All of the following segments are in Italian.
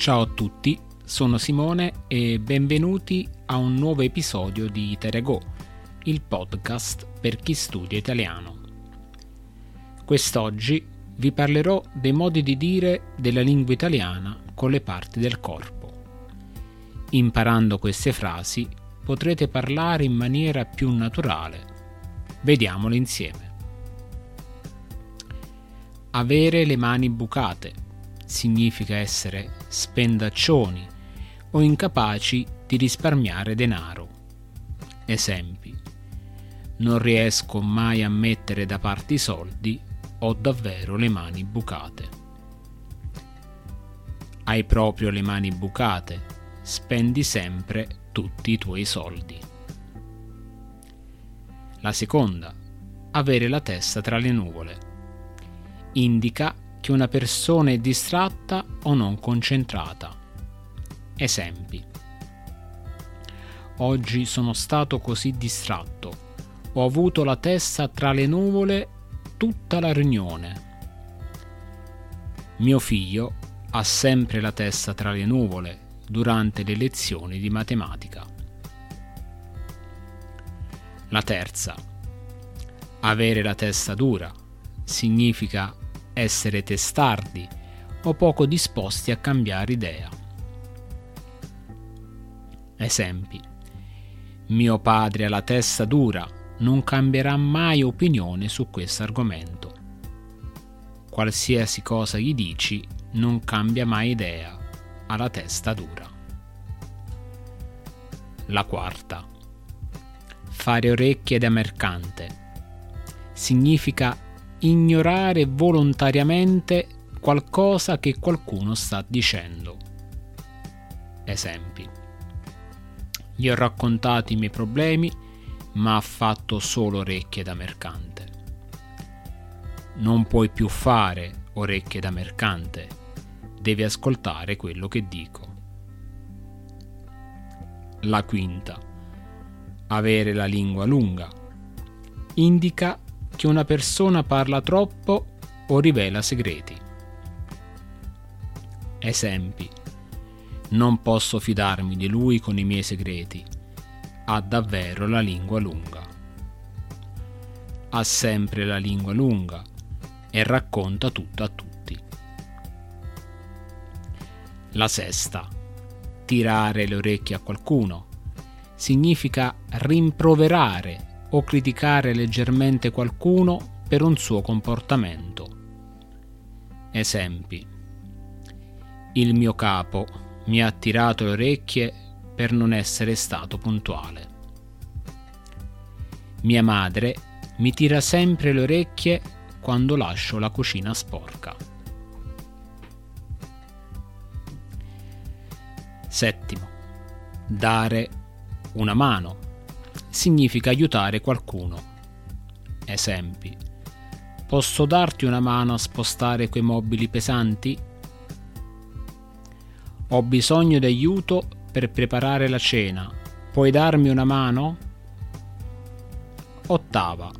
Ciao a tutti, sono Simone e benvenuti a un nuovo episodio di Terego, il podcast per chi studia italiano. Quest'oggi vi parlerò dei modi di dire della lingua italiana con le parti del corpo. Imparando queste frasi potrete parlare in maniera più naturale. Vediamole insieme. Avere le mani bucate significa essere spendaccioni o incapaci di risparmiare denaro. Esempi. Non riesco mai a mettere da parte i soldi, ho davvero le mani bucate. Hai proprio le mani bucate, spendi sempre tutti i tuoi soldi. La seconda, avere la testa tra le nuvole. Indica che una persona è distratta o non concentrata. Esempi. Oggi sono stato così distratto. Ho avuto la testa tra le nuvole tutta la riunione. Mio figlio ha sempre la testa tra le nuvole durante le lezioni di matematica. La terza. Avere la testa dura significa essere testardi o poco disposti a cambiare idea. Esempi. Mio padre ha la testa dura, non cambierà mai opinione su questo argomento. Qualsiasi cosa gli dici, non cambia mai idea, ha la testa dura. La quarta. Fare orecchie da mercante. Significa ignorare volontariamente qualcosa che qualcuno sta dicendo. Esempi. Gli ho raccontato i miei problemi, ma ha fatto solo orecchie da mercante. Non puoi più fare orecchie da mercante, devi ascoltare quello che dico. La quinta. Avere la lingua lunga. Indica che una persona parla troppo o rivela segreti. Esempi. Non posso fidarmi di lui con i miei segreti. Ha davvero la lingua lunga. Ha sempre la lingua lunga e racconta tutto a tutti. La sesta. Tirare le orecchie a qualcuno significa rimproverare o criticare leggermente qualcuno per un suo comportamento. Esempi. Il mio capo mi ha tirato le orecchie per non essere stato puntuale. Mia madre mi tira sempre le orecchie quando lascio la cucina sporca. Settimo. Dare una mano significa aiutare qualcuno. Esempi. Posso darti una mano a spostare quei mobili pesanti? Ho bisogno di aiuto per preparare la cena. Puoi darmi una mano? Ottava.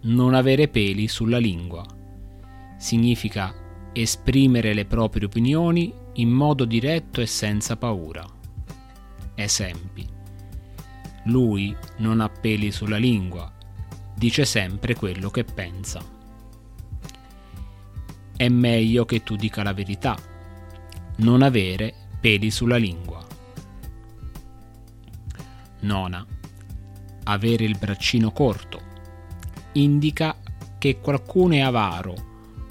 Non avere peli sulla lingua. Significa esprimere le proprie opinioni in modo diretto e senza paura. Esempi lui non ha peli sulla lingua, dice sempre quello che pensa. È meglio che tu dica la verità, non avere peli sulla lingua. Nona. Avere il braccino corto. Indica che qualcuno è avaro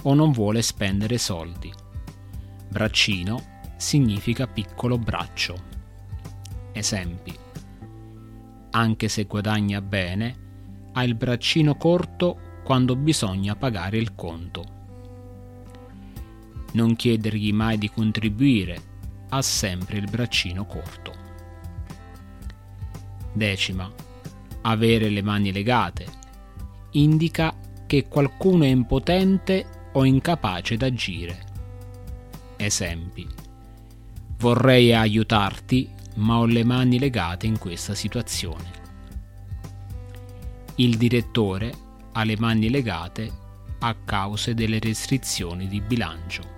o non vuole spendere soldi. Braccino significa piccolo braccio. Esempi anche se guadagna bene, ha il braccino corto quando bisogna pagare il conto. Non chiedergli mai di contribuire, ha sempre il braccino corto. Decima. Avere le mani legate. Indica che qualcuno è impotente o incapace d'agire. Esempi. Vorrei aiutarti, ma ho le mani legate in questa situazione. Il direttore ha le mani legate a causa delle restrizioni di bilancio.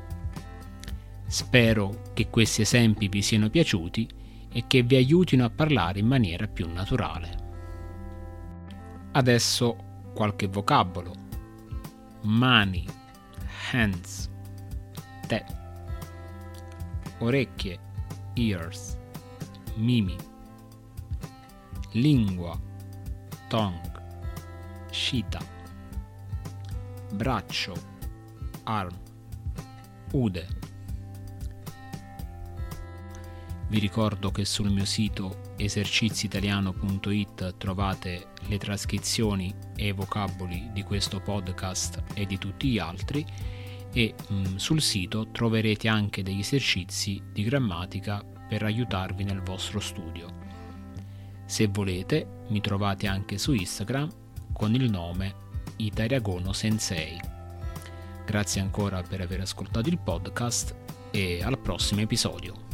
Spero che questi esempi vi siano piaciuti e che vi aiutino a parlare in maniera più naturale. Adesso qualche vocabolo. Mani, hands, te, orecchie, ears, mimi, lingua, tongue, shita, braccio, arm, ude. Vi ricordo che sul mio sito eserciziitaliano.it trovate le trascrizioni e i vocaboli di questo podcast e di tutti gli altri e mh, mm, sul sito troverete anche degli esercizi di grammatica per aiutarvi nel vostro studio. Se volete mi trovate anche su Instagram con il nome Itariagono Sensei. Grazie ancora per aver ascoltato il podcast e al prossimo episodio.